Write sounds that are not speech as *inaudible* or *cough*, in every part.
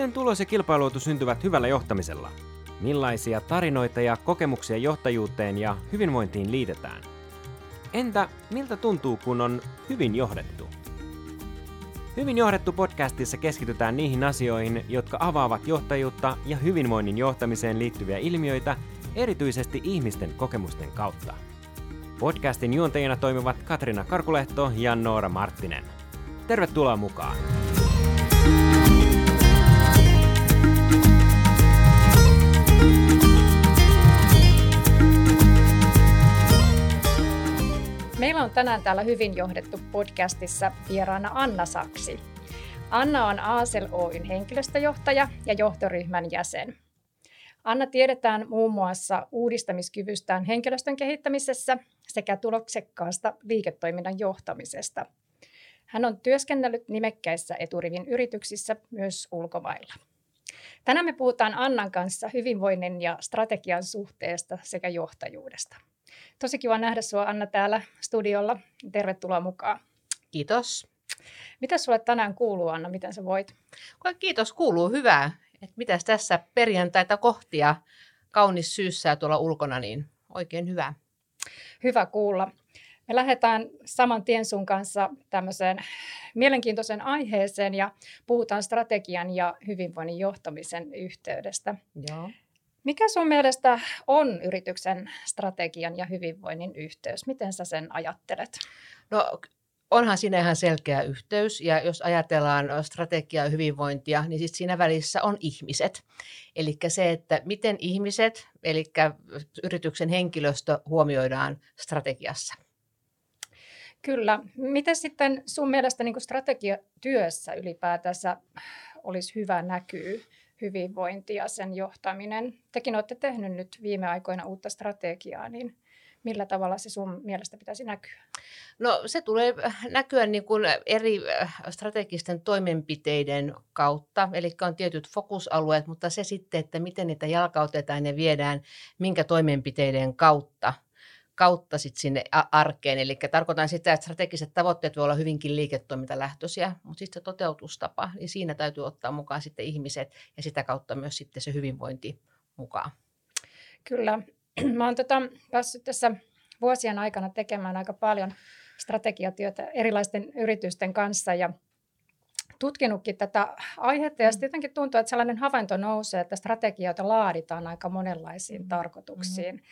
Miten tulos ja kilpailuotu syntyvät hyvällä johtamisella? Millaisia tarinoita ja kokemuksia johtajuuteen ja hyvinvointiin liitetään? Entä miltä tuntuu, kun on hyvin johdettu? Hyvin johdettu podcastissa keskitytään niihin asioihin, jotka avaavat johtajuutta ja hyvinvoinnin johtamiseen liittyviä ilmiöitä erityisesti ihmisten kokemusten kautta. Podcastin juontajina toimivat Katrina Karkulehto ja Noora Marttinen. Tervetuloa mukaan! Meillä on tänään täällä Hyvin johdettu podcastissa vieraana Anna Saksi. Anna on Aasel Oyn henkilöstöjohtaja ja johtoryhmän jäsen. Anna tiedetään muun muassa uudistamiskyvystään henkilöstön kehittämisessä sekä tuloksekkaasta liiketoiminnan johtamisesta. Hän on työskennellyt nimekkäissä eturivin yrityksissä myös ulkomailla. Tänään me puhutaan Annan kanssa hyvinvoinnin ja strategian suhteesta sekä johtajuudesta. Tosi kiva nähdä sinua Anna täällä studiolla. Tervetuloa mukaan. Kiitos. Mitä sulle tänään kuuluu Anna? Miten sä voit? Kiitos, kuuluu hyvää. Et mitäs tässä perjantaita kohtia kaunis syyssää tuolla ulkona, niin oikein hyvä. Hyvä kuulla. Me lähdetään saman tien sun kanssa tämmöiseen mielenkiintoiseen aiheeseen ja puhutaan strategian ja hyvinvoinnin johtamisen yhteydestä. Joo. Mikä sun mielestä on yrityksen strategian ja hyvinvoinnin yhteys? Miten sä sen ajattelet? No onhan siinä ihan selkeä yhteys ja jos ajatellaan strategiaa ja hyvinvointia, niin sit siinä välissä on ihmiset. Eli se, että miten ihmiset, eli yrityksen henkilöstö huomioidaan strategiassa. Kyllä. Miten sitten sun mielestä niin strategiatyössä ylipäätänsä olisi hyvä näkyä hyvinvointi ja sen johtaminen? Tekin olette tehnyt nyt viime aikoina uutta strategiaa, niin millä tavalla se sun mielestä pitäisi näkyä? No se tulee näkyä niin kuin eri äh, strategisten toimenpiteiden kautta, eli on tietyt fokusalueet, mutta se sitten, että miten niitä jalkautetaan ja viedään, minkä toimenpiteiden kautta kautta sit sinne arkeen. Eli tarkoitan sitä, että strategiset tavoitteet voi olla hyvinkin liiketoimintalähtöisiä, mutta sitten se toteutustapa, niin siinä täytyy ottaa mukaan sitten ihmiset ja sitä kautta myös sitten se hyvinvointi mukaan. Kyllä. *clears throat* Mä oon tota, päässyt tässä vuosien aikana tekemään aika paljon strategiatyötä erilaisten yritysten kanssa ja tutkinutkin tätä aihetta ja sitten jotenkin tuntuu, että sellainen havainto nousee, että strategioita laaditaan aika monenlaisiin mm. tarkoituksiin. Mm.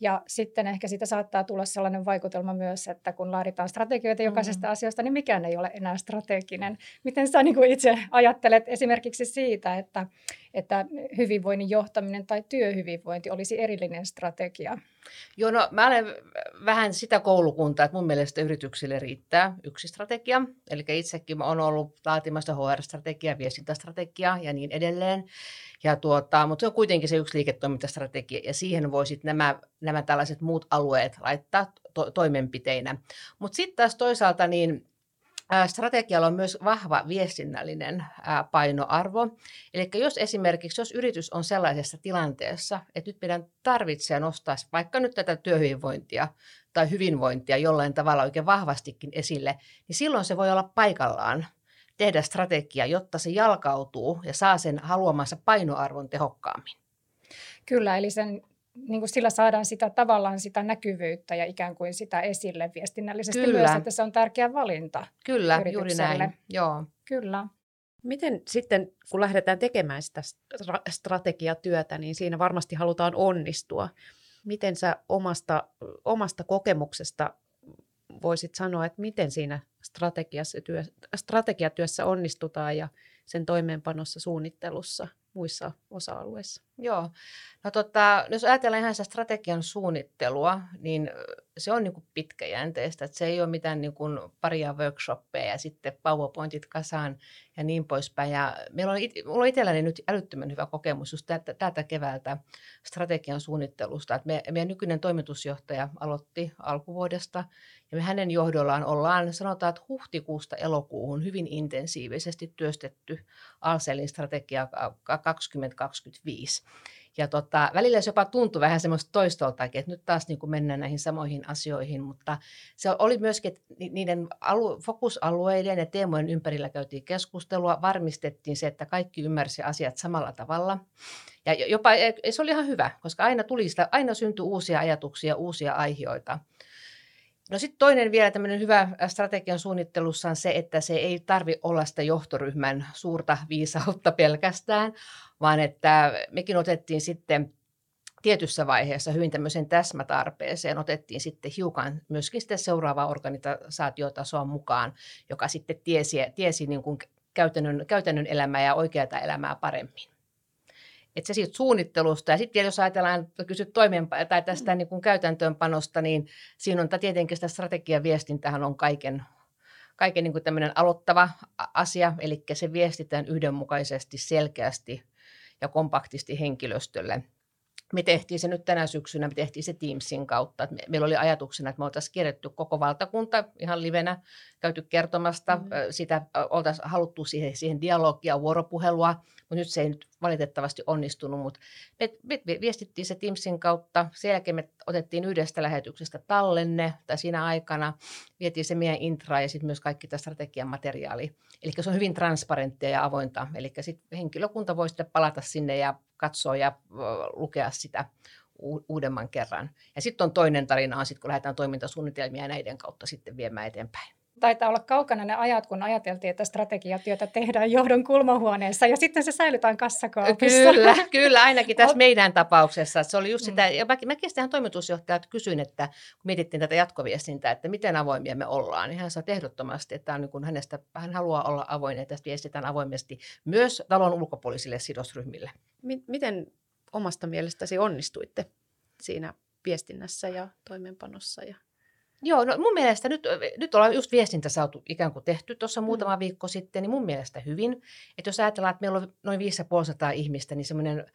Ja sitten ehkä siitä saattaa tulla sellainen vaikutelma myös, että kun laaditaan strategioita jokaisesta mm. asiasta, niin mikään ei ole enää strateginen. Miten sä niin kuin itse ajattelet esimerkiksi siitä, että, että hyvinvoinnin johtaminen tai työhyvinvointi olisi erillinen strategia? Joo, no mä olen vähän sitä koulukuntaa, että mun mielestä yrityksille riittää yksi strategia. Eli itsekin olen ollut laatimassa HR-strategiaa, viestintästrategiaa ja niin edelleen. Ja tuota, mutta se on kuitenkin se yksi liiketoimintastrategia ja siihen voisit nämä, nämä tällaiset muut alueet laittaa to- toimenpiteinä. Mutta sitten taas toisaalta niin strategialla on myös vahva viestinnällinen painoarvo. Eli jos esimerkiksi, jos yritys on sellaisessa tilanteessa, että nyt meidän tarvitsee nostaa vaikka nyt tätä työhyvinvointia tai hyvinvointia jollain tavalla oikein vahvastikin esille, niin silloin se voi olla paikallaan tehdä strategia, jotta se jalkautuu ja saa sen haluamansa painoarvon tehokkaammin. Kyllä, eli sen, niin kuin sillä saadaan sitä tavallaan sitä näkyvyyttä ja ikään kuin sitä esille viestinnällisesti Kyllä. myös, että se on tärkeä valinta Kyllä, juuri näin. Joo. Kyllä. Miten sitten, kun lähdetään tekemään sitä strategiatyötä, niin siinä varmasti halutaan onnistua. Miten sä omasta, omasta kokemuksesta voisit sanoa, että miten siinä strategiassa työ, strategiatyössä onnistutaan ja sen toimeenpanossa, suunnittelussa, muissa osa-alueissa? Joo. No tota, jos ajatellaan ihan sitä strategian suunnittelua, niin se on niin kuin pitkäjänteistä. Että se ei ole mitään niin kuin paria workshoppeja ja sitten PowerPointit kasaan ja niin poispäin. Ja meillä on, mulla on itselläni nyt älyttömän hyvä kokemus just tätä, keväältä strategian suunnittelusta. Että me, meidän nykyinen toimitusjohtaja aloitti alkuvuodesta ja me hänen johdollaan ollaan, sanotaan, että huhtikuusta elokuuhun hyvin intensiivisesti työstetty Alselin strategia 2025. Ja tota, välillä se jopa tuntui vähän semmoista toistoltakin, että nyt taas niin kuin mennään näihin samoihin asioihin, mutta se oli myöskin, että niiden alu, fokusalueiden ja teemojen ympärillä käytiin keskustelua, varmistettiin se, että kaikki ymmärsi asiat samalla tavalla. Ja jopa se oli ihan hyvä, koska aina tuli sitä, aina syntyi uusia ajatuksia, uusia aiheita. No sitten toinen vielä tämmöinen hyvä strategian suunnittelussa on se, että se ei tarvi olla sitä johtoryhmän suurta viisautta pelkästään, vaan että mekin otettiin sitten tietyssä vaiheessa hyvin tämmöisen täsmätarpeeseen otettiin sitten hiukan myöskin sitten seuraavaa organisaatiotasoa mukaan, joka sitten tiesi, tiesi niin kuin käytännön, käytännön elämää ja oikeata elämää paremmin. Että se siitä suunnittelusta. Ja sitten jos ajatellaan, kysyt toimeenpa- tai tästä niin kuin käytäntöönpanosta, niin siinä on tietenkin sitä strategiaviestintähän on kaiken, kaiken niin kuin tämmöinen aloittava asia, eli se viestitään yhdenmukaisesti, selkeästi ja kompaktisti henkilöstölle me tehtiin se nyt tänä syksynä, me tehtiin se Teamsin kautta. meillä oli ajatuksena, että me oltaisiin kirjoittu koko valtakunta ihan livenä, käyty kertomasta mm-hmm. sitä, oltaisiin haluttu siihen, siihen dialogia, vuoropuhelua, mutta nyt se ei nyt valitettavasti onnistunut, mutta me, me viestittiin se Teamsin kautta, sen jälkeen me otettiin yhdestä lähetyksestä tallenne, tai siinä aikana vietiin se meidän intra ja sitten myös kaikki tämä strategian materiaali. Eli se on hyvin transparenttia ja avointa, eli sitten henkilökunta voi sitten palata sinne ja katsoa ja lukea sitä uudemman kerran. Ja sitten on toinen tarina, sit, kun lähdetään toimintasuunnitelmia näiden kautta sitten viemään eteenpäin taitaa olla kaukana ne ajat, kun ajateltiin, että strategiatyötä tehdään johdon kulmahuoneessa ja sitten se säilytään kassakaapissa. Kyllä, kyllä ainakin tässä *laughs* meidän tapauksessa. Se oli just sitä, mm. ja mä, mä kestään toimitusjohtajat kysyin, että kun mietittiin tätä jatkoviestintää, että miten avoimia me ollaan, niin hän sanoi ehdottomasti, että on niin kuin hänestä, hän haluaa olla avoin, että tästä viestitään avoimesti myös talon ulkopuolisille sidosryhmille. Miten omasta mielestäsi onnistuitte siinä viestinnässä ja toimeenpanossa ja Joo, no mun mielestä nyt, nyt ollaan just viestintä saatu ikään kuin tehty tuossa muutama mm. viikko sitten, niin mun mielestä hyvin. Että jos ajatellaan, että meillä on noin 550 ihmistä, niin semmoinen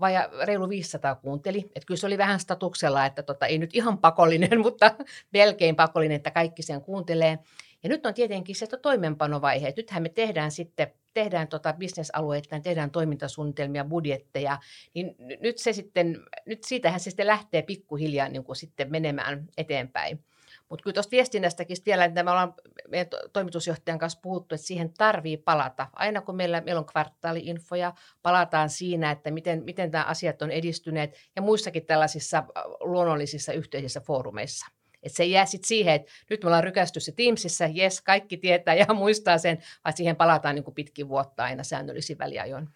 vaja reilu 500 kuunteli. Että kyllä se oli vähän statuksella, että tota, ei nyt ihan pakollinen, *laughs* mutta melkein pakollinen, että kaikki sen kuuntelee. Ja nyt on tietenkin se toimeenpanovaihe. Nythän me tehdään sitten tehdään tota bisnesalueittain, tehdään toimintasuunnitelmia, budjetteja, niin nyt se sitten, nyt siitähän se sitten lähtee pikkuhiljaa niin kuin sitten menemään eteenpäin. Mutta kyllä tuosta viestinnästäkin vielä, että me ollaan meidän toimitusjohtajan kanssa puhuttu, että siihen tarvii palata. Aina kun meillä, meillä on kvartaaliinfoja, palataan siinä, että miten, miten nämä asiat on edistyneet ja muissakin tällaisissa luonnollisissa yhteisissä foorumeissa. Että se ei jää sitten siihen, että nyt me ollaan rykästy se Teamsissa, jes, kaikki tietää ja muistaa sen, vaan siihen palataan niin pitkin vuotta aina säännöllisin väliajoin.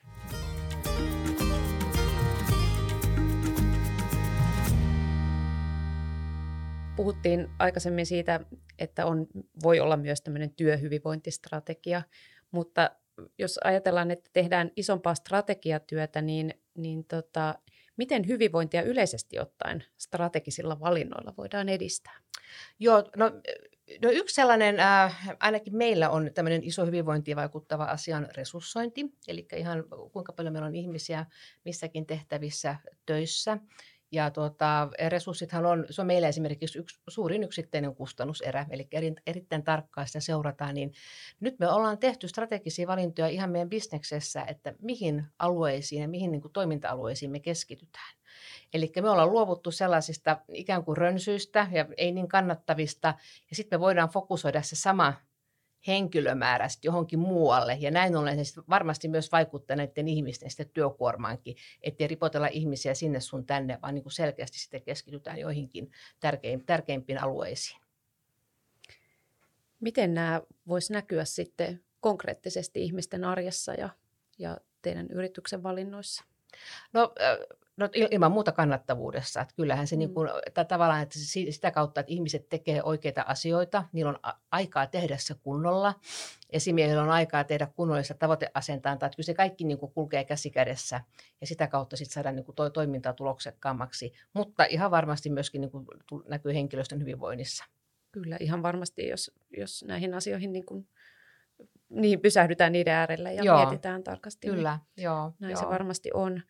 Puhuttiin aikaisemmin siitä, että on, voi olla myös tämmöinen työhyvinvointistrategia, mutta jos ajatellaan, että tehdään isompaa strategiatyötä, niin, niin tota, miten hyvinvointia yleisesti ottaen strategisilla valinnoilla voidaan edistää? Joo, no, no yksi sellainen, äh, ainakin meillä on tämmöinen iso hyvinvointiin vaikuttava asia on resurssointi, eli ihan kuinka paljon meillä on ihmisiä missäkin tehtävissä töissä. Ja tuota, resurssithan on, se on meillä esimerkiksi yksi suurin yksittäinen kustannuserä, eli eri, erittäin tarkkaan sitä seurataan, niin nyt me ollaan tehty strategisia valintoja ihan meidän bisneksessä, että mihin alueisiin ja mihin niin kuin toiminta-alueisiin me keskitytään. Eli me ollaan luovuttu sellaisista ikään kuin rönsyistä ja ei niin kannattavista, ja sitten me voidaan fokusoida se sama henkilömäärä johonkin muualle. Ja näin ollen se varmasti myös vaikuttaa näiden ihmisten sitten työkuormaankin, ettei ripotella ihmisiä sinne sun tänne, vaan niin kuin selkeästi sitten keskitytään joihinkin tärkein, tärkeimpiin alueisiin. Miten nämä voisi näkyä sitten konkreettisesti ihmisten arjessa ja, ja teidän yrityksen valinnoissa? No No ilman muuta kannattavuudessa. Että kyllähän se mm. niin kuin, että tavallaan että sitä kautta, että ihmiset tekee oikeita asioita, niillä on aikaa tehdä se kunnolla. Esimiehillä on aikaa tehdä kunnollista tavoiteasentaa, että kyllä se kaikki niin kuin kulkee käsi kädessä ja sitä kautta sitten saadaan niin kuin toi toimintaa tuloksekkaammaksi. Mutta ihan varmasti myöskin niin kuin näkyy henkilöstön hyvinvoinnissa. Kyllä, ihan varmasti, jos, jos näihin asioihin niin kuin niin pysähdytään niiden äärelle ja joo, mietitään tarkasti. Niin kyllä, niin joo. Näin joo. se varmasti on.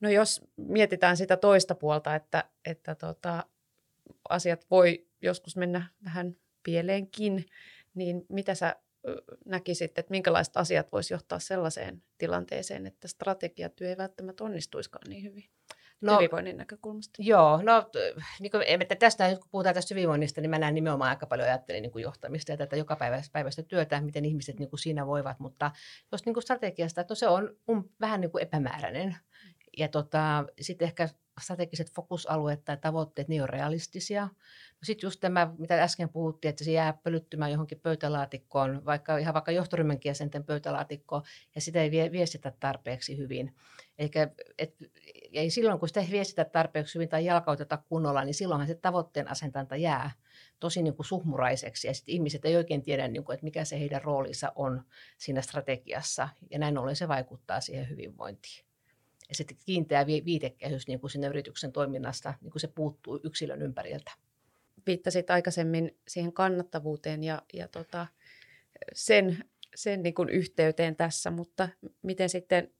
No jos mietitään sitä toista puolta, että, että tota, asiat voi joskus mennä vähän pieleenkin, niin mitä sä näkisit, että minkälaiset asiat voisi johtaa sellaiseen tilanteeseen, että strategiatyö ei välttämättä onnistuiskaan niin hyvin? no, hyvinvoinnin näkökulmasta? Joo, no niin kuin, että tästä, kun puhutaan tästä hyvinvoinnista, niin mä näen nimenomaan aika paljon ajattelin niin kuin johtamista ja tätä joka päivästä työtä, miten ihmiset niin kuin siinä voivat, mutta jos niin kuin strategiasta, että no se on um, vähän niin kuin epämääräinen. Ja tota, sitten ehkä strategiset fokusalueet tai tavoitteet, niin on realistisia. No sitten just tämä, mitä äsken puhuttiin, että se jää pölyttymään johonkin pöytälaatikkoon, vaikka ihan vaikka johtoryhmänkin jäsenten pöytälaatikkoon, ja sitä ei viestitä tarpeeksi hyvin. Eikä, et, ja silloin, kun sitä ei viestitä tarpeeksi hyvin tai jalkauteta kunnolla, niin silloinhan se tavoitteen asentanta jää tosi niin kuin suhmuraiseksi. Ja sitten ihmiset ei oikein tiedä, niin kuin, että mikä se heidän roolinsa on siinä strategiassa. Ja näin ollen se vaikuttaa siihen hyvinvointiin. Ja sitten kiinteä viitekehys niin kuin sinne yrityksen toiminnasta, niin kuin se puuttuu yksilön ympäriltä. Viittasit aikaisemmin siihen kannattavuuteen ja, ja tota, sen, sen niin kuin yhteyteen tässä, mutta miten sitten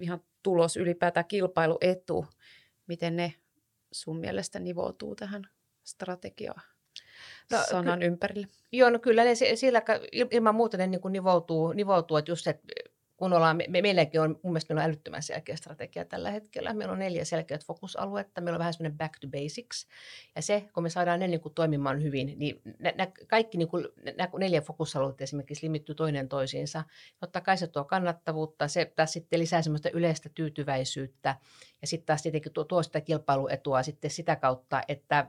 ihan tulos ylipäätään kilpailuetu, miten ne sun mielestä nivoutuu tähän strategiaan? No, sanan ky- ympärille? Joo, no kyllä ne sillä ilman muuta ne niin kuin nivoutuu, nivoutuu, että just että kun ollaan, me, meilläkin on, mun mielestä meillä on älyttömän selkeä strategia tällä hetkellä. Meillä on neljä selkeät fokusaluetta, meillä on vähän semmoinen back to basics. Ja se, kun me saadaan ne niin kuin toimimaan hyvin, niin nä, nä, kaikki niin kuin, nä, neljä fokusaluetta esimerkiksi limittyy toinen toisiinsa. Totta kai se tuo kannattavuutta, se taas sitten lisää semmoista yleistä tyytyväisyyttä. Ja sitten taas tietenkin tuo, tuo sitä kilpailuetua sitten sitä kautta, että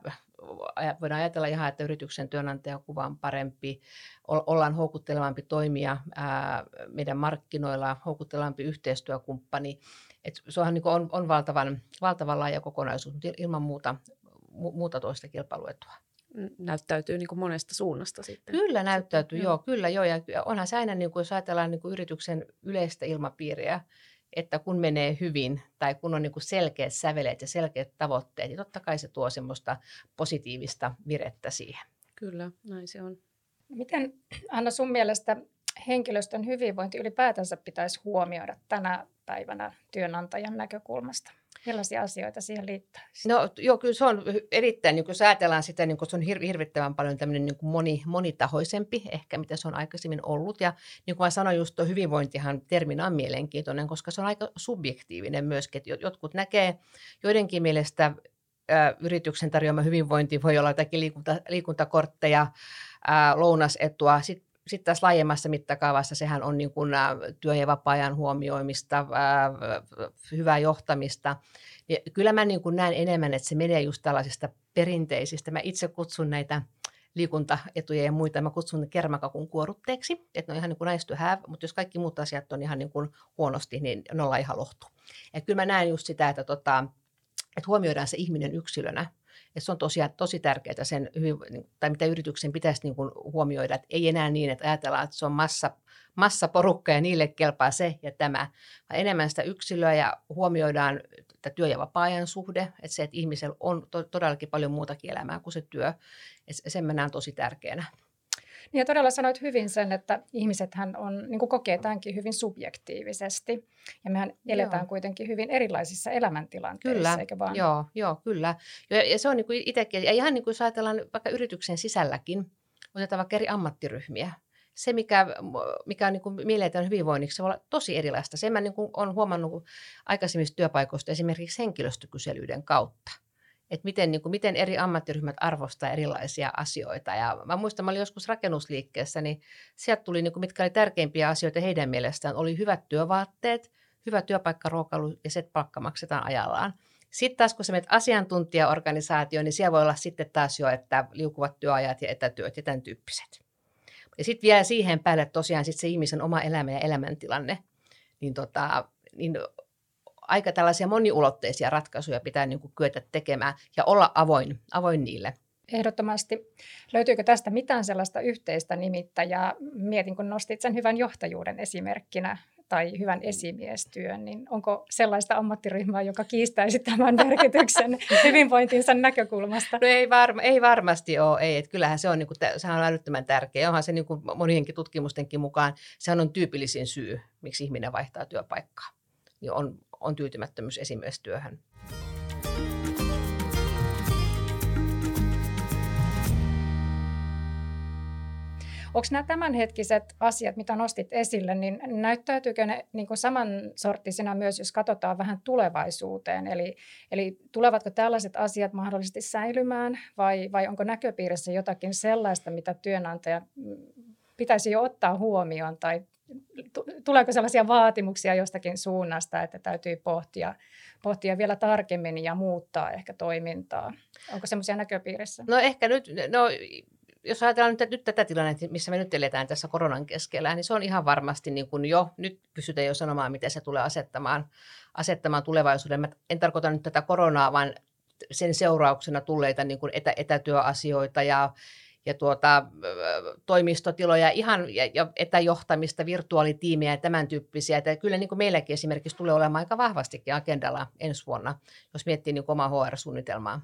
voidaan ajatella ihan, että yrityksen työnantajakuva on parempi, ollaan houkuttelevampi toimija meidän markkinoilla, houkuttelevampi yhteistyökumppani. Et se on, niin on, on valtavan, valtavan laaja kokonaisuus, mutta ilman muuta, muuta toista kilpailuetua näyttäytyy niin kuin monesta suunnasta sitten. Kyllä näyttäytyy, joo. joo, kyllä joo. Ja onhan se aina, niin kuin, jos ajatellaan niin kuin yrityksen yleistä ilmapiiriä, että kun menee hyvin tai kun on niin kuin selkeät säveleet ja selkeät tavoitteet, niin totta kai se tuo semmoista positiivista virettä siihen. Kyllä, näin se on. Miten Anna sun mielestä henkilöstön hyvinvointi ylipäätänsä pitäisi huomioida tänä päivänä työnantajan näkökulmasta? Millaisia asioita siihen liittyy? No joo, kyllä se on erittäin, niin kun ajatellaan sitä, niin kun se on hir- hirvittävän paljon tämmöinen niin moni, monitahoisempi ehkä, mitä se on aikaisemmin ollut. Ja niin kuin mä sanoin, just tuo hyvinvointihan terminä on mielenkiintoinen, koska se on aika subjektiivinen myöskin. Että jotkut näkee joidenkin mielestä yrityksen tarjoama hyvinvointi voi olla jotakin liikunta, liikuntakortteja, ä, lounasetua. Sitten sitten taas laajemmassa mittakaavassa sehän on niin kuin työ- ja vapaa-ajan huomioimista, hyvää johtamista. Ja kyllä mä niin kuin näen enemmän, että se menee just tällaisista perinteisistä. Mä itse kutsun näitä liikuntaetuja ja muita, mä kutsun kermakakun kuorutteeksi, että ne on ihan niin kuin nice to have, mutta jos kaikki muut asiat on ihan niin kuin huonosti, niin ne ollaan ihan lohtu. Ja kyllä mä näen just sitä, että, tota, että huomioidaan se ihminen yksilönä, että se on tosiaan tosi tärkeää sen, niin, tai mitä yrityksen pitäisi niin kuin huomioida, että ei enää niin, että ajatellaan, että se on massa, massaporukka ja niille kelpaa se ja tämä, vaan enemmän sitä yksilöä ja huomioidaan että työ- ja vapaa-ajan suhde, että se, että ihmisellä on to- todellakin paljon muutakin elämää kuin se työ, että sen mä näen tosi tärkeänä. Niin ja todella sanoit hyvin sen, että ihmisethän on, niin kuin kokee tämänkin hyvin subjektiivisesti. Ja mehän eletään joo. kuitenkin hyvin erilaisissa elämäntilanteissa, kyllä. eikö vaan? Joo, joo kyllä. Ja, ja se on niin kuin itsekin, ja ihan niin kuin jos ajatellaan vaikka yrityksen sisälläkin, otetaan vaikka eri ammattiryhmiä. Se, mikä, mikä on niin kuin mieletön hyvinvoinniksi, se voi olla tosi erilaista. Sen mä niin kuin olen huomannut aikaisemmista työpaikoista esimerkiksi henkilöstökyselyiden kautta että miten, niin kuin, miten eri ammattiryhmät arvostaa erilaisia asioita. Ja mä muistan, mä olin joskus rakennusliikkeessä, niin sieltä tuli, niin kuin, mitkä oli tärkeimpiä asioita heidän mielestään, oli hyvät työvaatteet, hyvä työpaikkaruokailu ja se, että palkka maksetaan ajallaan. Sitten taas kun sä menet asiantuntijaorganisaatioon, niin siellä voi olla sitten taas jo, että liukuvat työajat ja etätyöt ja tämän tyyppiset. Ja sitten vielä siihen päälle tosiaan sit se ihmisen oma elämä ja elämäntilanne, niin, tota, niin aika tällaisia moniulotteisia ratkaisuja pitää niin kuin kyetä tekemään ja olla avoin, avoin niille. Ehdottomasti. Löytyykö tästä mitään sellaista yhteistä nimittäjää? Mietin, kun nostit sen hyvän johtajuuden esimerkkinä tai hyvän esimiestyön, niin onko sellaista ammattiryhmää, joka kiistäisi tämän merkityksen *laughs* hyvinvointinsa näkökulmasta? No ei, varma, ei varmasti ole, ei. Että kyllähän se on, niin kuin, sehän on älyttömän tärkeä. Onhan se niin kuin monienkin tutkimustenkin mukaan, sehän on tyypillisin syy, miksi ihminen vaihtaa työpaikkaa. Niin on, on tyytymättömyys esimiestyöhön. Onko nämä tämänhetkiset asiat, mitä nostit esille, niin näyttäytyykö ne niin kuin samansorttisina myös, jos katsotaan vähän tulevaisuuteen? Eli, eli tulevatko tällaiset asiat mahdollisesti säilymään vai, vai onko näköpiirissä jotakin sellaista, mitä työnantaja pitäisi jo ottaa huomioon tai tuleeko sellaisia vaatimuksia jostakin suunnasta, että täytyy pohtia, pohtia vielä tarkemmin ja muuttaa ehkä toimintaa? Onko semmoisia näköpiirissä? No ehkä nyt, no jos ajatellaan nyt, nyt tätä tilannetta, missä me nyt eletään tässä koronan keskellä, niin se on ihan varmasti niin kuin jo, nyt pystytään jo sanomaan, miten se tulee asettamaan, asettamaan tulevaisuuden. Mä en tarkoita nyt tätä koronaa, vaan sen seurauksena tulleita niin kuin etä, etätyöasioita ja ja tuota, toimistotiloja ihan, ja, ja etäjohtamista, virtuaalitiimiä ja tämän tyyppisiä. Että kyllä niin kuin meilläkin esimerkiksi tulee olemaan aika vahvastikin agendalla ensi vuonna, jos miettii niin omaa HR-suunnitelmaa.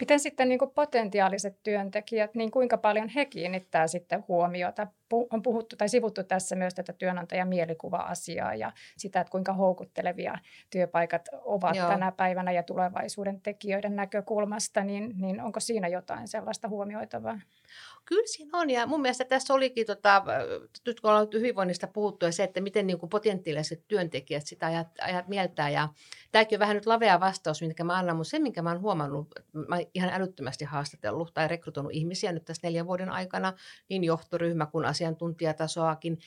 Miten sitten niin kuin potentiaaliset työntekijät, niin kuinka paljon he kiinnittää sitten huomiota? On puhuttu tai sivuttu tässä myös tätä työnantajan mielikuva-asiaa ja sitä, että kuinka houkuttelevia työpaikat ovat Joo. tänä päivänä ja tulevaisuuden tekijöiden näkökulmasta, niin, niin onko siinä jotain sellaista huomioitavaa? Kyllä siinä on ja mun mielestä tässä olikin, tota, nyt kun ollaan hyvinvoinnista puhuttu ja se, että miten niin kuin potentiaaliset työntekijät sitä ajat, ajat mieltää ja tämäkin on vähän nyt lavea vastaus, minkä mä annan, mutta se, minkä mä oon huomannut, mä ihan älyttömästi haastatellut tai rekrytoinut ihmisiä nyt tässä neljän vuoden aikana, niin johtoryhmä kuin asiantuntijatasoakin,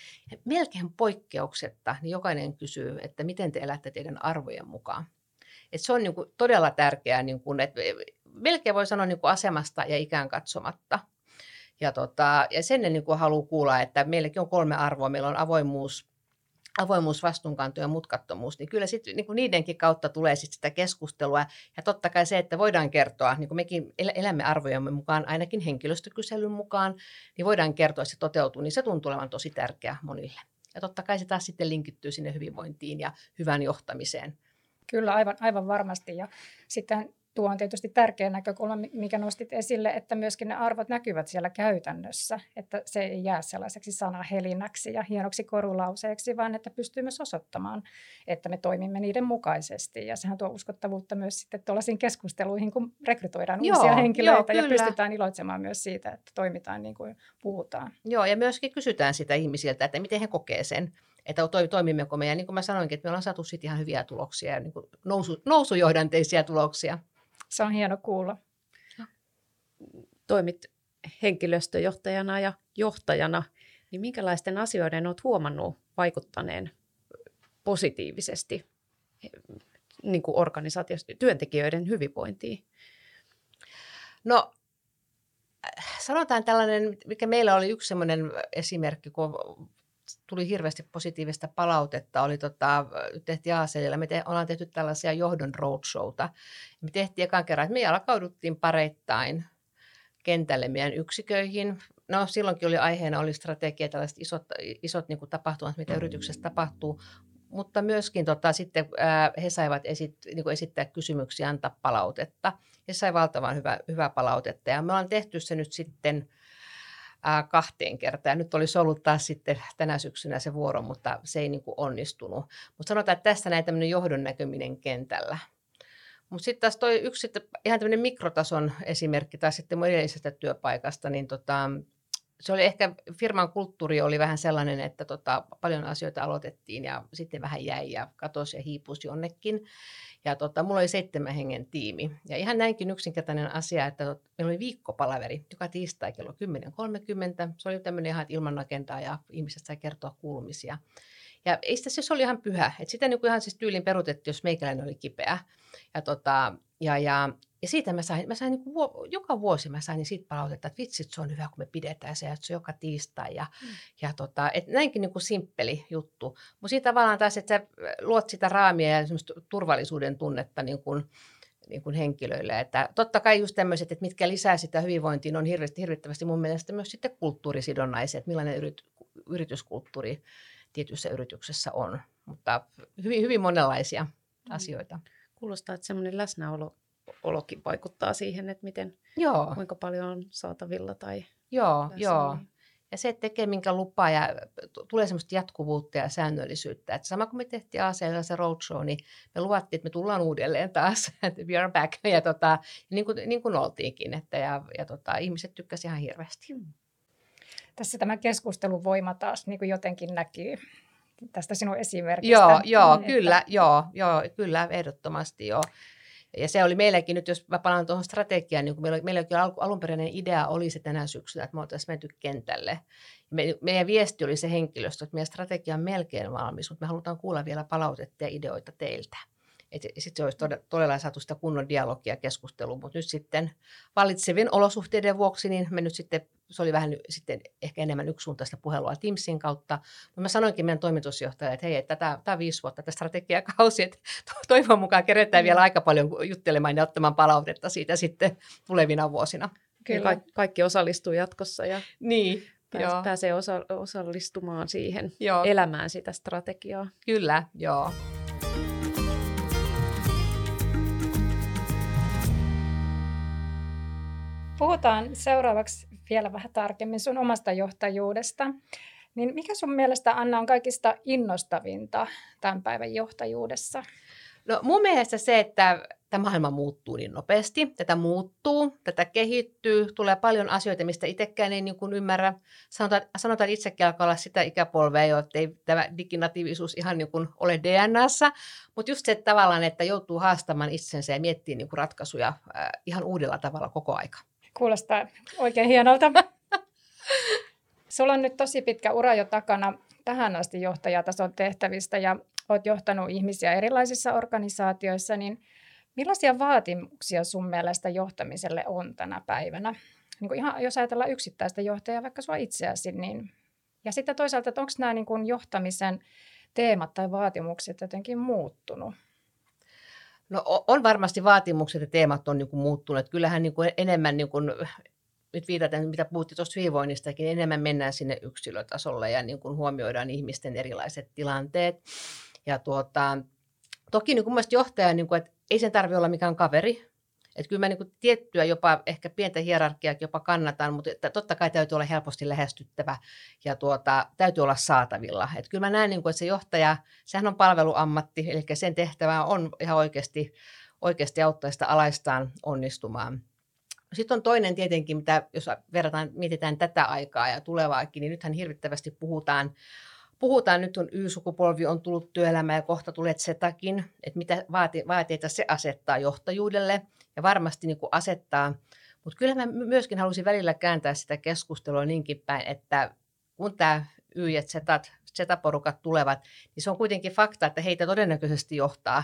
melkein poikkeuksetta, niin jokainen kysyy, että miten te elätte teidän arvojen mukaan. Et se on niin kuin todella tärkeää, niin kuin, että melkein voi sanoa niin kuin asemasta ja ikään katsomatta. Ja, tota, ja sen niin kuin haluaa kuulla, että meilläkin on kolme arvoa. Meillä on avoimuus, avoimuus, vastuunkanto ja mutkattomuus, niin kyllä sit, niin niidenkin kautta tulee sit sitä keskustelua. Ja totta kai se, että voidaan kertoa, niin kuin mekin elämme arvojemme mukaan, ainakin henkilöstökyselyn mukaan, niin voidaan kertoa, että se toteutuu, niin se tuntuu olevan tosi tärkeä monille. Ja totta kai se taas sitten linkittyy sinne hyvinvointiin ja hyvään johtamiseen. Kyllä, aivan, aivan varmasti. Ja sitten tuo on tietysti tärkeä näkökulma, mikä nostit esille, että myöskin ne arvot näkyvät siellä käytännössä, että se ei jää sellaiseksi sanahelinäksi ja hienoksi korulauseeksi, vaan että pystyy myös osoittamaan, että me toimimme niiden mukaisesti. Ja sehän tuo uskottavuutta myös sitten tuollaisiin keskusteluihin, kun rekrytoidaan joo, uusia henkilöitä joo, ja pystytään iloitsemaan myös siitä, että toimitaan niin kuin puhutaan. Joo, ja myöskin kysytään sitä ihmisiltä, että miten he kokee sen että toimimmeko me. Ja niin kuin mä sanoinkin, että me ollaan saatu sitten ihan hyviä tuloksia ja niin kuin nousu, nousujohdanteisia tuloksia. Se on hieno kuulla. Toimit henkilöstöjohtajana ja johtajana, niin minkälaisten asioiden olet huomannut vaikuttaneen positiivisesti niin kuin organisaatiossa, työntekijöiden hyvinvointiin? No sanotaan tällainen, mikä meillä oli yksi sellainen esimerkki, kun tuli hirveästi positiivista palautetta. Oli tota, tehtiin ACL, me te, ollaan tehty tällaisia johdon roadshowta. Me tehtiin ekan kerran, että me jalkauduttiin pareittain kentälle meidän yksiköihin. No silloinkin oli aiheena oli strategia, tällaiset isot, isot niin kuin tapahtumat, mitä yrityksessä tapahtuu, mutta myöskin tota, sitten ää, he saivat esit, niin kuin esittää kysymyksiä, antaa palautetta. He sai valtavan hyvä, hyvää palautetta ja me ollaan tehty se nyt sitten kahteen kertaan. Nyt olisi ollut taas sitten tänä syksynä se vuoro, mutta se ei niin kuin onnistunut. Mutta sanotaan, että tässä näin tämmöinen johdon näkyminen kentällä. Mutta sitten taas toi yksi sitten ihan tämmöinen mikrotason esimerkki tai sitten mun edellisestä työpaikasta, niin tota, se oli ehkä, firman kulttuuri oli vähän sellainen, että tota, paljon asioita aloitettiin ja sitten vähän jäi ja katosi ja hiipusi jonnekin. Ja tota, mulla oli seitsemän hengen tiimi. Ja ihan näinkin yksinkertainen asia, että tot, meillä oli viikkopalaveri joka tiistai kello 10.30. Se oli tämmöinen ihan ilman agendaa ja ihmiset sai kertoa kuulumisia. Ja ei sitä, se oli ihan pyhä. Et sitä niin kuin ihan siis tyylin perutettiin, jos meikäläinen oli kipeä. Ja, tota, ja, ja ja siitä mä sain, mä sain niin kuin, joka vuosi mä sain siitä palautetta, että vitsit se on hyvä, kun me pidetään se, että se on joka tiistai. Ja, mm. ja tota, et näinkin niin kuin simppeli juttu. Mutta siitä tavallaan taas, että sä luot sitä raamia ja turvallisuuden tunnetta niin kuin, niin kuin henkilöille. Että totta kai just tämmöiset, että mitkä lisää sitä hyvinvointia, on hirveästi, hirvittävästi mun mielestä myös sitten kulttuurisidonnaiset, millainen yrit, yrityskulttuuri tietyissä yrityksessä on. Mutta hyvin, hyvin monenlaisia mm. asioita. Kuulostaa, että semmoinen läsnäolo olokin vaikuttaa siihen, että miten, joo. kuinka paljon on saatavilla tai Joo, läsnä. joo. Ja se tekee minkä lupaa ja tulee semmoista jatkuvuutta ja säännöllisyyttä. Että sama kuin me tehtiin ACL se roadshow, niin me luvattiin, että me tullaan uudelleen taas, *laughs* että we are back. Ja, tota, niin, kuin, niin kuin oltiinkin, että ja, ja tota, ihmiset tykkäsivät ihan hirveästi. Hmm. Tässä tämä keskustelun voima taas niin kuin jotenkin näkyy tästä sinun esimerkistä. Joo, joo että... kyllä, joo, joo, kyllä, ehdottomasti joo. Ja se oli meilläkin nyt, jos mä palaan tuohon strategiaan, niin meillä, meilläkin alunperäinen idea oli se tänä syksynä, että me oltaisiin menty kentälle. Me, meidän viesti oli se henkilöstö, että meidän strategia on melkein valmis, mutta me halutaan kuulla vielä palautetta ja ideoita teiltä. Sitten se olisi todella, todella saatu sitä kunnon dialogia keskustelua, mutta nyt sitten vallitsevien olosuhteiden vuoksi, niin me nyt sitten, se oli vähän sitten ehkä enemmän yksisuuntaista puhelua Teamsin kautta. Mutta mä sanoinkin meidän toimitusjohtajalle, että hei, että tämä, tämä on viisi vuotta tämä strategiakausi, että *laughs* toivon mukaan keretään vielä aika paljon juttelemaan ja ottamaan palautetta siitä sitten tulevina vuosina. Kyllä. Ka- kaikki osallistuu jatkossa ja niin, pääs, joo. pääsee osa- osallistumaan siihen joo. elämään sitä strategiaa. Kyllä, joo. Puhutaan seuraavaksi vielä vähän tarkemmin sun omasta johtajuudesta. Niin mikä sun mielestä, Anna, on kaikista innostavinta tämän päivän johtajuudessa? No mun mielestä se, että tämä maailma muuttuu niin nopeasti. Tätä muuttuu, tätä kehittyy, tulee paljon asioita, mistä itsekään ei niin kuin ymmärrä. Sanotaan, sanotaan itsekin alkaa olla sitä ikäpolvea jo, että ei tämä diginatiivisuus ihan niin kuin ole DNAssa. Mutta just se että tavallaan, että joutuu haastamaan itsensä ja miettimään niin ratkaisuja ihan uudella tavalla koko aika. Kuulostaa oikein hienolta. *laughs* Sulla on nyt tosi pitkä ura jo takana tähän asti johtajatason tehtävistä ja olet johtanut ihmisiä erilaisissa organisaatioissa, niin millaisia vaatimuksia sun mielestä johtamiselle on tänä päivänä? Niin ihan, jos ajatellaan yksittäistä johtajaa, vaikka sua itseäsi, niin ja sitten toisaalta, että onko nämä niin kuin johtamisen teemat tai vaatimukset jotenkin muuttunut? No on varmasti vaatimukset ja teemat on niin kuin muuttuneet. Kyllähän niin kuin enemmän, niin kuin, nyt viitataan, mitä puhuttiin tuosta hyvinvoinnistakin, enemmän mennään sinne yksilötasolle ja niin kuin huomioidaan ihmisten erilaiset tilanteet. Ja tuota, toki niin kuin johtaja, niin kuin, että ei sen tarvitse olla mikään kaveri, että kyllä mä niin tiettyä jopa ehkä pientä hierarkiaa jopa kannatan, mutta että totta kai täytyy olla helposti lähestyttävä ja tuota, täytyy olla saatavilla. Että kyllä mä näen, niin kuin, että se johtaja, sehän on palveluammatti, eli sen tehtävä on ihan oikeasti, oikeasti auttaa sitä alaistaan onnistumaan. Sitten on toinen tietenkin, mitä jos verrataan, mietitään tätä aikaa ja tulevaakin, niin nythän hirvittävästi puhutaan puhutaan, nyt on Y-sukupolvi on tullut työelämään ja kohta tulee Zetakin, että mitä vaati, vaateita se asettaa johtajuudelle ja varmasti niin kuin asettaa. Mutta kyllä mä myöskin halusin välillä kääntää sitä keskustelua niinkin päin, että kun tämä Y- ja Z-porukat tulevat, niin se on kuitenkin fakta, että heitä todennäköisesti johtaa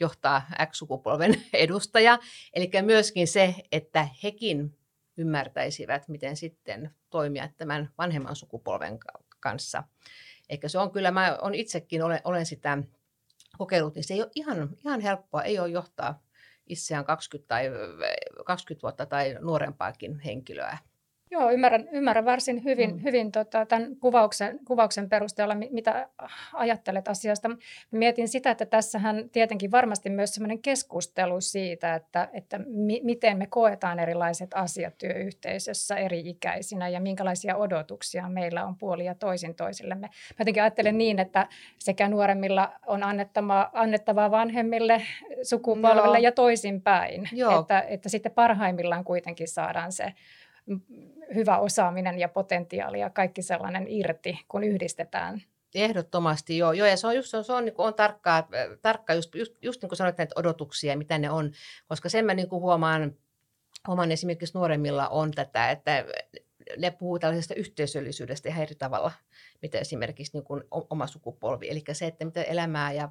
johtaa X-sukupolven *laughs* edustaja. Eli myöskin se, että hekin ymmärtäisivät, miten sitten toimia tämän vanhemman sukupolven kanssa. Eikä se on kyllä, mä on itsekin olen, olen sitä kokeillut, niin se ei ole ihan, ihan helppoa, ei ole johtaa itseään 20, tai, 20 vuotta tai nuorempaakin henkilöä. Joo, ymmärrän, ymmärrän varsin hyvin, mm. hyvin tota, tämän kuvauksen, kuvauksen perusteella, mitä ajattelet asiasta. Mietin sitä, että tässähän tietenkin varmasti myös sellainen keskustelu siitä, että, että mi, miten me koetaan erilaiset asiat työyhteisössä eri ikäisinä ja minkälaisia odotuksia meillä on puoli ja toisin toisillemme. Mä jotenkin ajattelen niin, että sekä nuoremmilla on annettavaa, annettavaa vanhemmille sukupolville Joo. ja toisinpäin. Joo. Että, että sitten parhaimmillaan kuitenkin saadaan se hyvä osaaminen ja potentiaali ja kaikki sellainen irti, kun yhdistetään Ehdottomasti joo. joo ja se on, just, se on, se on, niin on tarkkaa, tarkka just, just, just niin kuin sanoit näitä odotuksia, mitä ne on, koska sen mä niin kuin huomaan, huomaan esimerkiksi nuoremmilla on tätä, että ne puhuu tällaisesta yhteisöllisyydestä ihan eri tavalla, mitä esimerkiksi niin kuin oma sukupolvi. Eli se, että mitä elämää ja,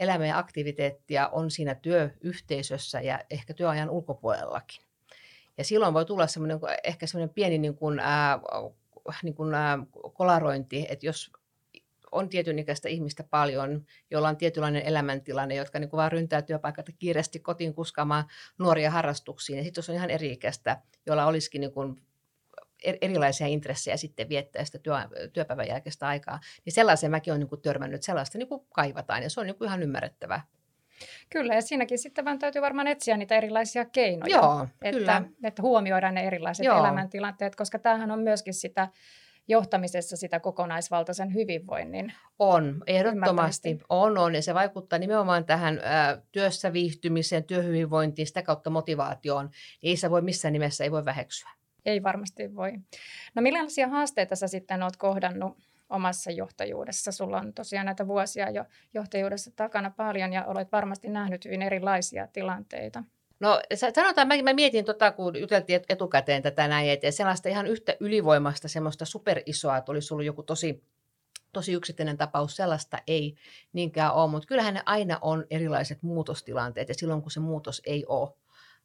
elämää ja aktiviteettia on siinä työyhteisössä ja ehkä työajan ulkopuolellakin. Ja silloin voi tulla semmoinen, ehkä semmoinen pieni niin kuin, ää, niin kuin, ää, kolarointi, että jos on tietyn ikäistä ihmistä paljon, joilla on tietynlainen elämäntilanne, jotka niin kuin vaan ryntää työpaikalta kiireesti kotiin kuskaamaan nuoria harrastuksiin. Ja sitten jos on ihan eri-ikäistä, jolla olisikin niin kuin erilaisia intressejä sitten viettää sitä työ, työpäivän jälkeistä aikaa, niin sellaisen mäkin olen niin kuin törmännyt, sellaista niin kuin kaivataan ja se on niin kuin ihan ymmärrettävää. Kyllä, ja siinäkin sitten vaan täytyy varmaan etsiä niitä erilaisia keinoja, Joo, että, kyllä. että huomioidaan ne erilaiset Joo. elämäntilanteet, koska tämähän on myöskin sitä johtamisessa sitä kokonaisvaltaisen hyvinvoinnin. On, ehdottomasti on, on, ja se vaikuttaa nimenomaan tähän ä, työssä viihtymiseen, työhyvinvointiin, sitä kautta motivaatioon. Ei se voi missään nimessä ei voi väheksyä. ei varmasti voi. No millaisia haasteita sä sitten oot kohdannut omassa johtajuudessa? Sulla on tosiaan näitä vuosia jo johtajuudessa takana paljon ja olet varmasti nähnyt hyvin erilaisia tilanteita. No sanotaan, mä, mä mietin, tota, kun juteltiin etukäteen tätä näin, että sellaista ihan yhtä ylivoimasta, semmoista superisoa, että olisi ollut joku tosi tosi yksittäinen tapaus, sellaista ei niinkään ole, mutta kyllähän ne aina on erilaiset muutostilanteet ja silloin kun se muutos ei ole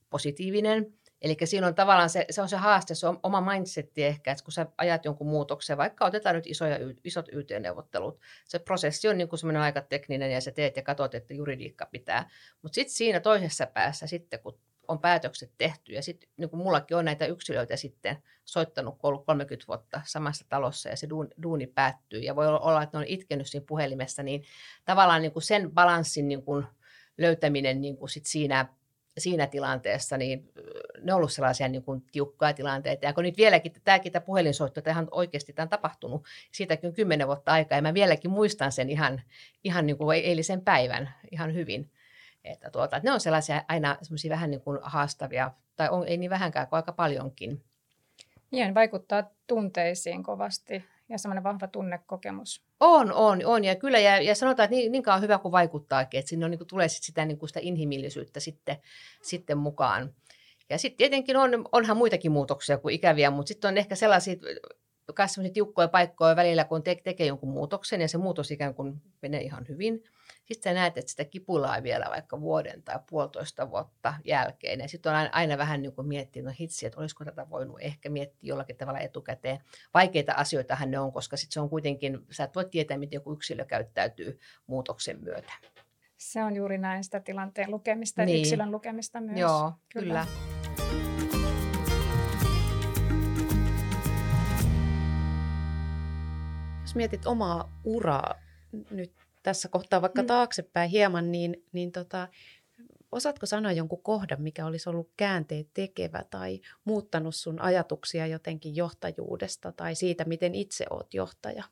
positiivinen, Eli siinä on tavallaan se, se on se haaste, se on oma mindsetti ehkä, että kun sä ajat jonkun muutoksen, vaikka otetaan nyt isoja, isot YT-neuvottelut, se prosessi on niin semmoinen aika tekninen ja sä teet ja katsot, että juridiikka pitää. Mutta sitten siinä toisessa päässä sitten, kun on päätökset tehty ja sitten niin kuin mullakin on näitä yksilöitä sitten soittanut, kun ollut 30 vuotta samassa talossa ja se duuni päättyy ja voi olla, että ne on itkenyt siinä puhelimessa, niin tavallaan niin kuin sen balanssin niin kuin löytäminen niin kuin sit siinä siinä tilanteessa, niin ne on ollut sellaisia niin kuin tiukkoja tilanteita. Ja kun nyt vieläkin, tämäkin tämä puhelinsoitto, tähän oikeasti tämä on tapahtunut, siitäkin on kymmenen vuotta aikaa, ja mä vieläkin muistan sen ihan, ihan niin kuin eilisen päivän ihan hyvin. Että tuota, että ne on sellaisia aina semmoisia vähän niin kuin haastavia, tai on, ei niin vähänkään kuin aika paljonkin. Niin, vaikuttaa tunteisiin kovasti ja semmoinen vahva tunnekokemus. On, on, on. Ja kyllä, ja, ja sanotaan, että niin, niin kauan hyvä kuin vaikuttaakin, että sinne on, niin kuin, tulee sit sitä, niin kuin sitä inhimillisyyttä sitten, sitten mukaan. Ja sitten tietenkin on, onhan muitakin muutoksia kuin ikäviä, mutta sitten on ehkä sellaisia myös tiukkoja paikkoja välillä, kun te- tekee jonkun muutoksen ja se muutos ikään kuin menee ihan hyvin. Sitten sä näet, että sitä kipulaa vielä vaikka vuoden tai puolitoista vuotta jälkeen. Ja sitten on aina vähän niin kuin miettinyt, no hitsi, että olisiko tätä voinut ehkä miettiä jollakin tavalla etukäteen. Vaikeita asioitahan ne on, koska sitten se on kuitenkin, sä et voi tietää, miten joku yksilö käyttäytyy muutoksen myötä. Se on juuri näin sitä tilanteen lukemista, niin. yksilön lukemista myös. Joo, kyllä. kyllä. Jos mietit omaa uraa nyt tässä kohtaa vaikka mm. taaksepäin hieman, niin, niin tota, osaatko sanoa jonkun kohdan, mikä olisi ollut käänteet tekevä tai muuttanut sun ajatuksia jotenkin johtajuudesta tai siitä, miten itse oot johtaja?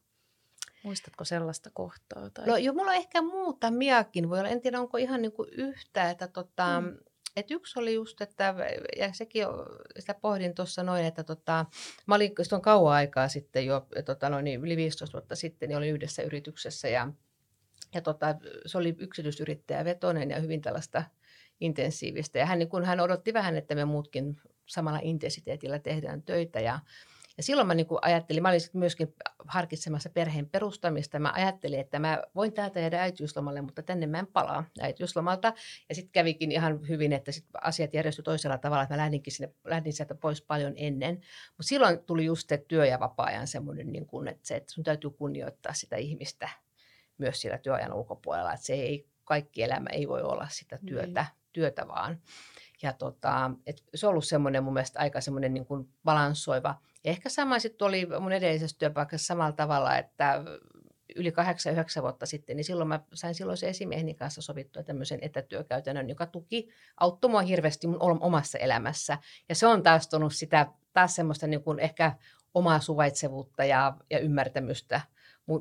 Muistatko sellaista kohtaa? Tai? No joo, mulla on ehkä muutamiakin. Voi olla, en tiedä onko ihan niin kuin yhtä, että tota, mm. Et yksi oli just, että, ja sekin sitä pohdin tuossa noin, että tota, mä olin on kauan aikaa sitten jo, tota noin, niin yli 15 vuotta sitten, niin olin yhdessä yrityksessä ja ja tota, se oli yksityisyrittäjä vetonen ja hyvin tällaista intensiivistä. Ja hän, niin kun hän odotti vähän, että me muutkin samalla intensiteetillä tehdään töitä. Ja, ja silloin mä niin ajattelin, mä olin myöskin harkitsemassa perheen perustamista. Mä ajattelin, että mä voin täältä jäädä äitiyslomalle, mutta tänne mä en palaa äitiyslomalta. Ja sitten kävikin ihan hyvin, että sit asiat järjestyi toisella tavalla, että mä lähdinkin sinne, lähdin sieltä pois paljon ennen. Mutta silloin tuli just se työ- ja vapaa-ajan semmoinen, niin kuin, että, se, että sun täytyy kunnioittaa sitä ihmistä – myös siellä työajan ulkopuolella, että se ei, kaikki elämä ei voi olla sitä työtä, mm. työtä vaan. Ja tota, et se on ollut semmoinen mun mielestä aika semmoinen niin kuin balansoiva. Ja ehkä sama sitten oli mun edellisessä työpaikassa samalla tavalla, että yli 8-9 vuotta sitten, niin silloin mä sain silloin se esimieheni kanssa sovittua tämmöisen etätyökäytännön, joka tuki, auttoi mua hirveästi mun omassa elämässä. Ja se on taas tuonut sitä taas semmoista niin kuin ehkä omaa suvaitsevuutta ja, ja ymmärtämystä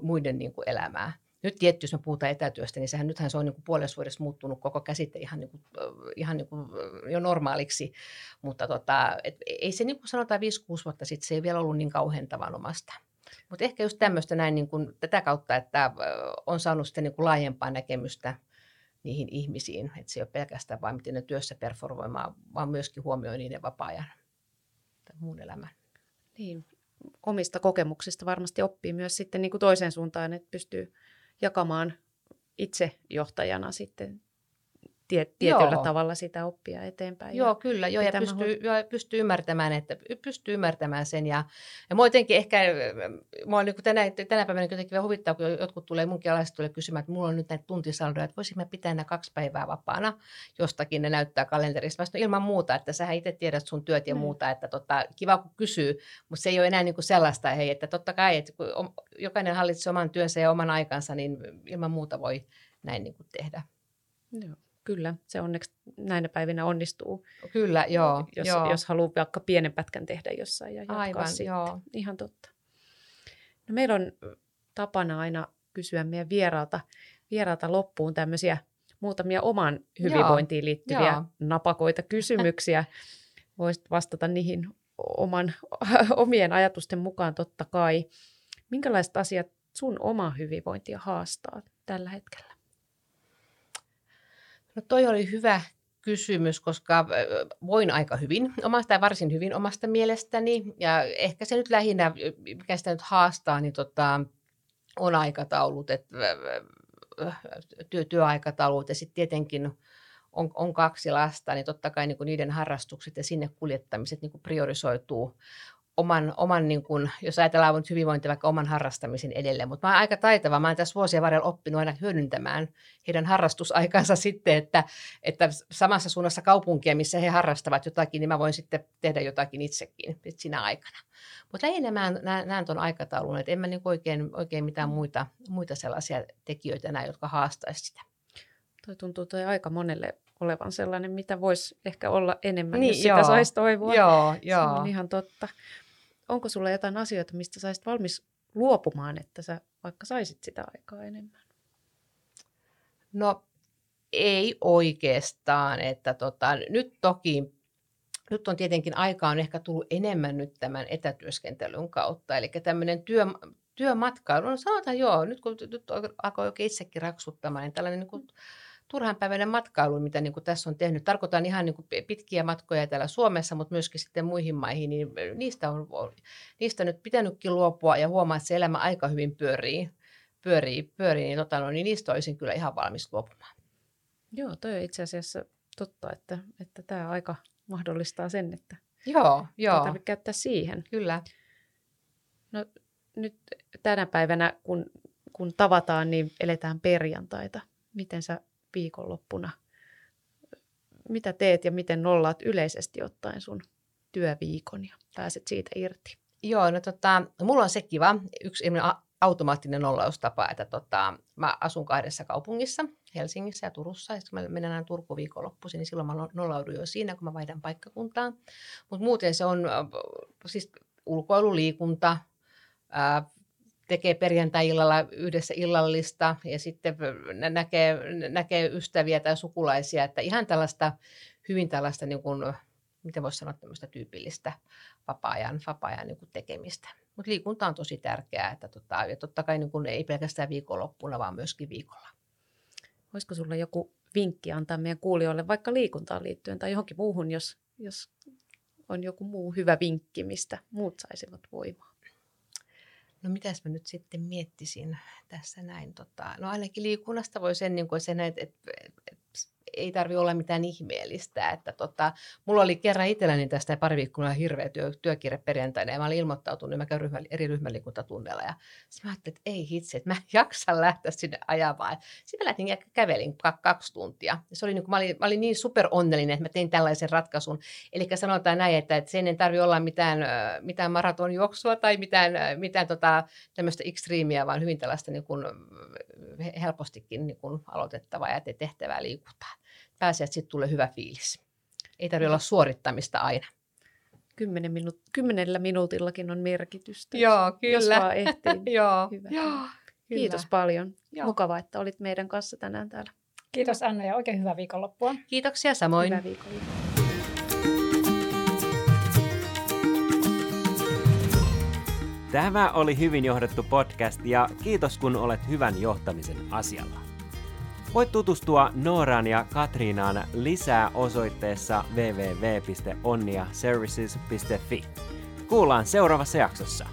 muiden niin kuin elämää. Nyt tietty, jos me puhutaan etätyöstä, niin sehän nythän se on niin kuin puolessa vuodessa muuttunut koko käsite ihan, niin kuin, ihan niin kuin jo normaaliksi, mutta tota, et ei se niin kuin sanotaan 5-6 vuotta sitten, se ei vielä ollut niin kauhean tavanomasta. Mutta ehkä just tämmöistä näin niin kuin, tätä kautta, että on saanut sitten niin kuin laajempaa näkemystä niihin ihmisiin, että se ei ole pelkästään vain miten ne työssä performoimaan, vaan myöskin huomioi niiden vapaa-ajan tai muun elämän. Niin, omista kokemuksista varmasti oppii myös sitten niin kuin toiseen suuntaan, että pystyy jakamaan itse johtajana sitten tie, tietyllä Joo. tavalla sitä oppia eteenpäin. Joo, kyllä. Joo, ja pystyy, jo, pystyy, ymmärtämään, että pystyy ymmärtämään sen. Ja, ja mua jotenkin ehkä, mua niin tänä, tänä päivänä jotenkin vähän huvittaa, kun jotkut tulee, munkin alaiset tulee kysymään, että mulla on nyt näitä tuntisaldoja, että voisimme pitää nämä kaksi päivää vapaana jostakin, ne näyttää kalenterissa. Mä ilman muuta, että sä itse tiedät sun työt ja mm. muuta, että tota, kiva kun kysyy, mutta se ei ole enää niin kuin sellaista, hei, että totta kai, että kun jokainen hallitsee oman työnsä ja oman aikansa, niin ilman muuta voi näin niin kuin tehdä. Joo. Kyllä, se onneksi näinä päivinä onnistuu. Kyllä, joo. Jos, joo. jos haluaa vaikka pienen pätkän tehdä jossain ja jatkaa Aivan, sitten. Joo. Ihan totta. No, meillä on tapana aina kysyä meidän vieraalta, vieraalta loppuun tämmöisiä muutamia oman hyvinvointiin liittyviä joo. napakoita kysymyksiä. *laughs* Voisit vastata niihin oman, *laughs* omien ajatusten mukaan totta kai. Minkälaiset asiat sun oma hyvinvointia haastaa tällä hetkellä? No toi oli hyvä kysymys, koska voin aika hyvin omasta ja varsin hyvin omasta mielestäni. Ja ehkä se nyt lähinnä, mikä sitä nyt haastaa, niin tota, on aikataulut, että työ, työaikataulut ja sitten tietenkin on, on kaksi lasta, niin totta kai niin niiden harrastukset ja sinne kuljettamiset niin priorisoituu oman, oman niin kuin, jos ajatellaan nyt hyvinvointia vaikka oman harrastamisen edelleen. Mutta mä oon aika taitava. Mä oon tässä vuosien varrella oppinut aina hyödyntämään heidän harrastusaikansa *laughs* sitten, että, että samassa suunnassa kaupunkia, missä he harrastavat jotakin, niin mä voin sitten tehdä jotakin itsekin sinä aikana. Mutta lähinnä mä näen, näen tuon aikataulun, että en mä niin oikein, oikein mitään muita, muita sellaisia tekijöitä näe, jotka haastaisivat sitä. Toi tuntuu toi aika monelle olevan sellainen, mitä voisi ehkä olla enemmän, niin, jos sitä saisi toivoa. Joo, joo. Se on ihan totta onko sulla jotain asioita, mistä saisit valmis luopumaan, että sä vaikka saisit sitä aikaa enemmän? No ei oikeastaan, että tota, nyt toki nyt on tietenkin aikaa on ehkä tullut enemmän nyt tämän etätyöskentelyn kautta, eli tämmöinen työ, työmatkailu, no sanotaan joo, nyt kun nyt alkoi oikein itsekin raksuttamaan, niin tällainen niin kuin turhanpäiväinen matkailu, mitä niin kuin tässä on tehnyt. Tarkoitan ihan niin kuin pitkiä matkoja täällä Suomessa, mutta myöskin sitten muihin maihin, niin niistä on, niistä on nyt pitänytkin luopua ja huomaa, että se elämä aika hyvin pyörii, pyörii, pyörii niin, tota, no, niin niistä olisin kyllä ihan valmis luopumaan. Joo, toi on itse asiassa totta, että, että tämä aika mahdollistaa sen, että joo, joo. tarvitse käyttää siihen. Kyllä. No nyt tänä päivänä, kun, kun tavataan, niin eletään perjantaita. Miten sä viikonloppuna? Mitä teet ja miten nollaat yleisesti ottaen sun työviikon ja pääset siitä irti? Joo, no tota, mulla on se kiva, yksi automaattinen nollaustapa, että tota, mä asun kahdessa kaupungissa, Helsingissä ja Turussa, ja kun mä menen aina Turku viikonloppuisin, niin silloin mä nollaudun jo siinä, kun mä vaihdan paikkakuntaa. Mutta muuten se on siis ulkoiluliikunta, tekee perjantai-illalla yhdessä illallista ja sitten näkee, näkee ystäviä tai sukulaisia, että ihan tällaista, hyvin tällaista, niin kuin, miten voisi sanoa, tämmöistä tyypillistä vapaa-ajan, vapaa-ajan niin kuin tekemistä. Mutta liikunta on tosi tärkeää, että tota, ja totta kai niin kuin ei pelkästään viikonloppuna, vaan myöskin viikolla. Olisiko sinulla joku vinkki antaa meidän kuulijoille vaikka liikuntaan liittyen tai johonkin muuhun, jos, jos on joku muu hyvä vinkki, mistä muut saisivat voimaa? No mitäs mä nyt sitten miettisin tässä näin. Tota, no ainakin liikunnasta voi sen, niin kuin sen että, että, että ei tarvi olla mitään ihmeellistä. Että tota, mulla oli kerran itselläni tästä pari viikkoa hirveä työ, työkirja perjantaina ja mä olin ilmoittautunut, niin mä käyn ryhmä, eri ryhmäliikuntatunneilla ja sitten mä ajattelin, että ei hitse, että mä en *laughs* jaksa lähteä sinne ajamaan. Sitten mä lähtin ja kävelin kaksi tuntia. Ja se oli niin mä, olin, mä olin niin super onnellinen, että mä tein tällaisen ratkaisun. Eli sanotaan näin, että, että sen ei tarvi olla mitään, mitään maratonjuoksua tai mitään, mitään tota, tämmöistä ekstriimiä, vaan hyvin tällaista niin kuin, helpostikin niin kuin aloitettavaa ja tehtävää liikuntaa pääsee, että sitten tulee hyvä fiilis. Ei tarvitse olla suorittamista aina. Kymmenen minuut- kymmenellä minuutillakin on merkitystä. Joo, kyllä. Jos vaan ehtii. *laughs* Joo, hyvä. Joo, Kiitos paljon. Joo. Mukava, että olit meidän kanssa tänään täällä. Kiitos Anna ja oikein hyvää viikonloppua. Kiitoksia samoin. Hyvää viikonloppua. Tämä oli hyvin johdettu podcast ja kiitos kun olet hyvän johtamisen asialla. Voit tutustua Nooraan ja Katriinaan lisää osoitteessa www.onniaservices.fi. Kuullaan seuraavassa jaksossa.